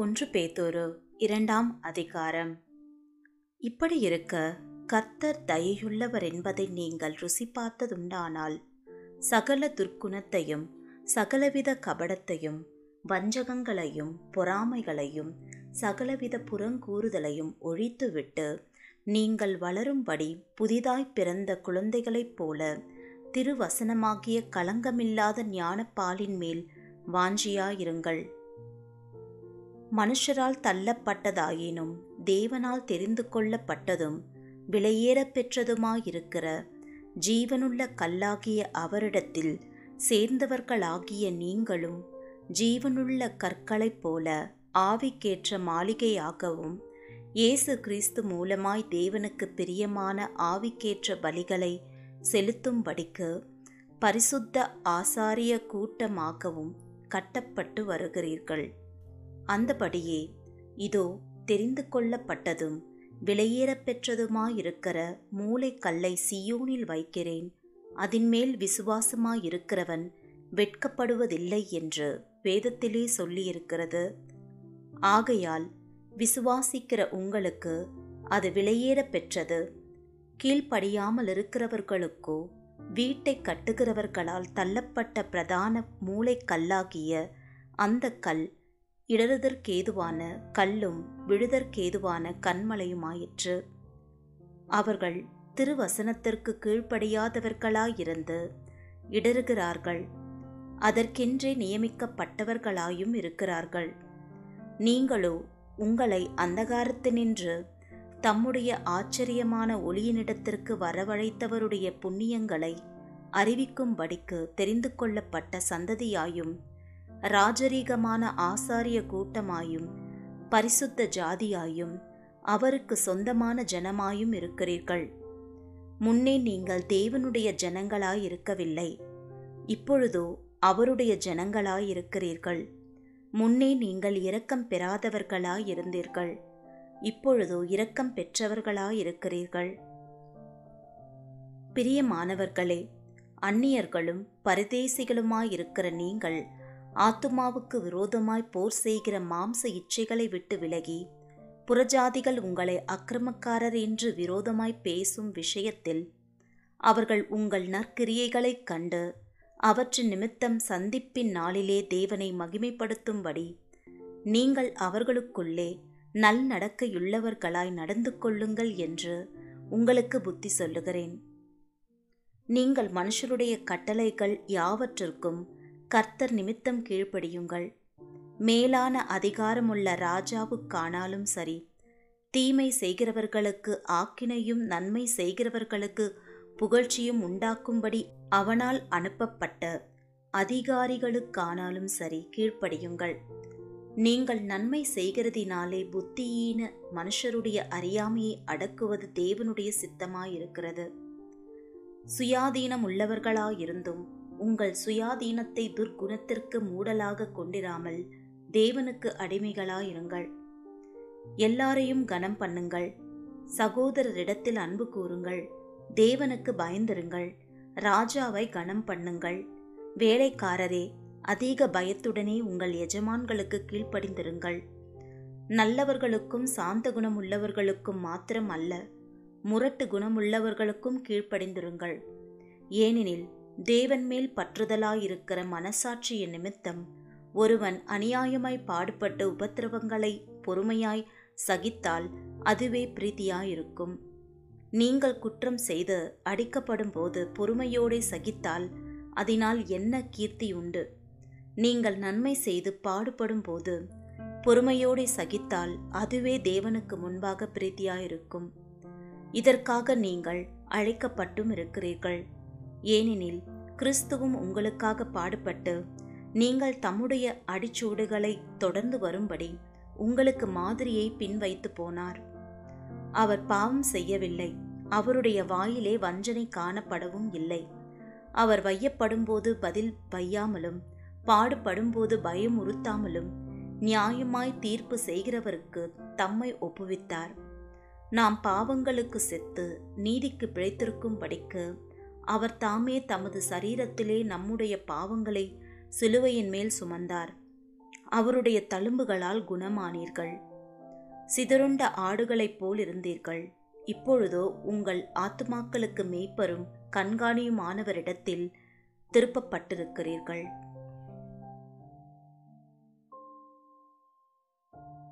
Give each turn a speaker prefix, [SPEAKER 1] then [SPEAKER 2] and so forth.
[SPEAKER 1] ஒன்று பேத்தோரு இரண்டாம் அதிகாரம். இப்படி இருக்க கர்த்தர் தயையுள்ளவர் என்பதை நீங்கள் ருசி பார்த்ததுண்டானால் சகல துர்க்குணத்தையும் சகலவித கபடத்தையும் வஞ்சகங்களையும் பொறாமைகளையும் சகலவித புறங்கூறுதலையும் ஒழித்துவிட்டு நீங்கள் வளரும்படி புதிதாய் பிறந்த குழந்தைகளைப் போல திருவசனமாகிய களங்கமில்லாத ஞானப்பாலின் மேல் வாஞ்சியாயிருங்கள். மனுஷரால் தள்ளப்பட்டதாயினும் தேவனால் தெரிந்து கொள்ளப்பட்டதும் விலையேறப் பெற்றதுமாயிருக்கிற ஜீவனுள்ள கல்லாகிய அவரிடத்தில் சேர்ந்தவர்களாகிய நீங்களும் ஜீவனுள்ள கற்களைப் போல ஆவிக்கேற்ற மாளிகையாகவும் இயேசு கிறிஸ்து மூலமாய் தேவனுக்கு பிரியமான ஆவிக்கேற்ற பலிகளை செலுத்தும்படிக்கு பரிசுத்த ஆசாரிய கூட்டமாகவும் கட்டப்பட்டு வருகிறீர்கள். அந்தபடியே இதோ தெரிந்து கொள்ளப்பட்டதும் விலையேறப் பெற்றதுமாயிருக்கிற மூளைக்கல்லை சியோனில் வைக்கிறேன். அதின்மேல் விசுவாசமாயிருக்கிறவன் வெட்கப்படுவதில்லை என்று வேதத்திலே சொல்லியிருக்கிறது. ஆகையால் விசுவாசிக்கிற உங்களுக்கு அது விலையேறப் பெற்றது. கீழ்ப்படியாமல் இருக்கிறவர்களுக்கோ வீட்டை கட்டுகிறவர்களால் தள்ளப்பட்ட பிரதான மூளைக்கல்லாகிய அந்த கல் இடறுதற்கேதுவான கல்லும் விழுதற்கேதுவான கண்மலையுமாயிற்று. அவர்கள் திருவசனத்திற்கு கீழ்ப்படியாதவர்களாயிருந்து இடறுகிறார்கள். அதற்கென்றே நியமிக்கப்பட்டவர்களாயும் இருக்கிறார்கள். நீங்களோ உங்களை அந்தகாரத்தினின்று தம்முடைய ஆச்சரியமான ஒளியினிடத்திற்கு வரவழைத்தவருடைய புண்ணியங்களை அறிவிக்கும்படிக்கு தெரிந்து கொள்ளப்பட்ட சந்ததியாயும் ராஜரீகமான ஆசாரிய கூட்டமாயும் பரிசுத்த ஜாதியாயும் அவருக்கு சொந்தமான ஜனமாயும் இருக்கிறீர்கள். முன்னே நீங்கள் தேவனுடைய ஜனங்களாயிருக்கவில்லை. இப்பொழுதோ அவருடைய ஜனங்களாயிருக்கிறீர்கள். முன்னே நீங்கள் இரக்கம் பெறாதவர்களாயிருந்தீர்கள். இப்பொழுதோ இரக்கம் பெற்றவர்களாயிருக்கிறீர்கள். பிரியமானவர்களே அந்நியர்களும் பரதேசிகளுமாயிருக்கிற நீங்கள் ஆத்துமாவுக்கு விரோதமாய் போர் செய்கிற மாம்ச இச்சைகளை விட்டு விலகி புறஜாதிகள் உங்களை அக்கிரமக்காரர் என்று விரோதமாய் பேசும் விஷயத்தில் அவர்கள் உங்கள் நற்கிரியைகளைக் கண்டு அவற்றின் நிமித்தம் சந்திப்பின் நாளிலே தேவனை மகிமைப்படுத்தும்படி நீங்கள் அவர்களுக்குள்ளே நல்நடக்கையுள்ளவர்களாய் நடந்து கொள்ளுங்கள் என்று உங்களுக்கு புத்தி சொல்லுகிறேன். நீங்கள் மனுஷருடைய கட்டளைகள் யாவற்றிற்கும் கர்த்தர் நிமித்தம் கீழ்ப்படியுங்கள். மேலான அதிகாரமுள்ள ராஜாவுக்கானாலும் சரி. தீமை செய்கிறவர்களுக்கு ஆக்கினையும் நன்மை செய்கிறவர்களுக்கு புகழ்ச்சியும் உண்டாக்கும்படி அவனால் அனுப்பப்பட்ட அதிகாரிகளுக்கானாலும் சரி கீழ்ப்படியுங்கள். நீங்கள் நன்மை செய்கிறதினாலே புத்தியீன மனுஷருடைய அறியாமையை அடக்குவது தேவனுடைய சித்தமாயிருக்கிறது. சுயாதீனம் உள்ளவர்களாயிருந்தும் உங்கள் சுயாதீனத்தை துர்க்குணத்திற்கு மூடலாக கொண்டிராமல் தேவனுக்கு அடிமைகளாயிருங்கள். எல்லாரையும் கனம் பண்ணுங்கள். சகோதரரிடத்தில் அன்பு கூறுங்கள். தேவனுக்கு பயந்திருங்கள். ராஜாவை கனம் பண்ணுங்கள். வேலைக்காரரே அதிக பயத்துடனே உங்கள் எஜமான்களுக்கு கீழ்ப்படிந்திருங்கள். நல்லவர்களுக்கும் சாந்த குணமுள்ளவர்களுக்கும் மாத்திரம் அல்ல முரட்டு குணமுள்ளவர்களுக்கும் கீழ்ப்படிந்திருங்கள். ஏனெனில் தேவன் மேல் பற்றுதலாயிருக்கிற மனசாட்சியின் நிமித்தம் ஒருவன் அநியாயமாய் பாடுபட்ட உபத்திரவங்களை பொறுமையாய் சகித்தால் அதுவே பிரீத்தியாயிருக்கும். நீங்கள் குற்றம் செய்து அடிக்கப்படும் போது பொறுமையோடே சகித்தால் அதனால் என்ன கீர்த்தி உண்டு? நீங்கள் நன்மை செய்து பாடுபடும் போது பொறுமையோடே சகித்தால் அதுவே தேவனுக்கு முன்பாக பிரீத்தியாயிருக்கும். இதற்காக நீங்கள் அழைக்கப்பட்டும் இருக்கிறீர்கள். ஏனெனில் கிறிஸ்துவும் உங்களுக்காக பாடுபட்டு நீங்கள் தம்முடைய அடிச்சூடுகளை தொடர்ந்து வரும்படி உங்களுக்கு மாதிரியை பின்வைத்து போனார். அவர் பாவம் செய்யவில்லை. அவருடைய வாயிலே வஞ்சனை காணப்படவும் இல்லை. அவர் வையப்படும்போது பதில் வையாமலும் பாடுபடும்போது பயமுறுத்தாமலும் நியாயமாய் தீர்ப்பு செய்கிறவருக்கு தம்மை ஒப்புவித்தார். நாம் பாவங்களுக்கு செத்து நீதிக்கு பிழைத்திருக்கும்படிக்கு அவர் தாமே தமது சரீரத்திலே நம்முடைய பாவங்களை சிலுவையின் மேல் சுமந்தார். அவருடைய தழும்புகளால் குணமானீர்கள். சிதறுண்ட ஆடுகளைப் போல் இருந்தீர்கள் இப்பொழுதோ உங்கள் ஆத்துமாக்களுக்கு மெய்ப்பரும் கண்காணியுமானவரிடத்தில் திருப்பப்பட்டிருக்கிறீர்கள்.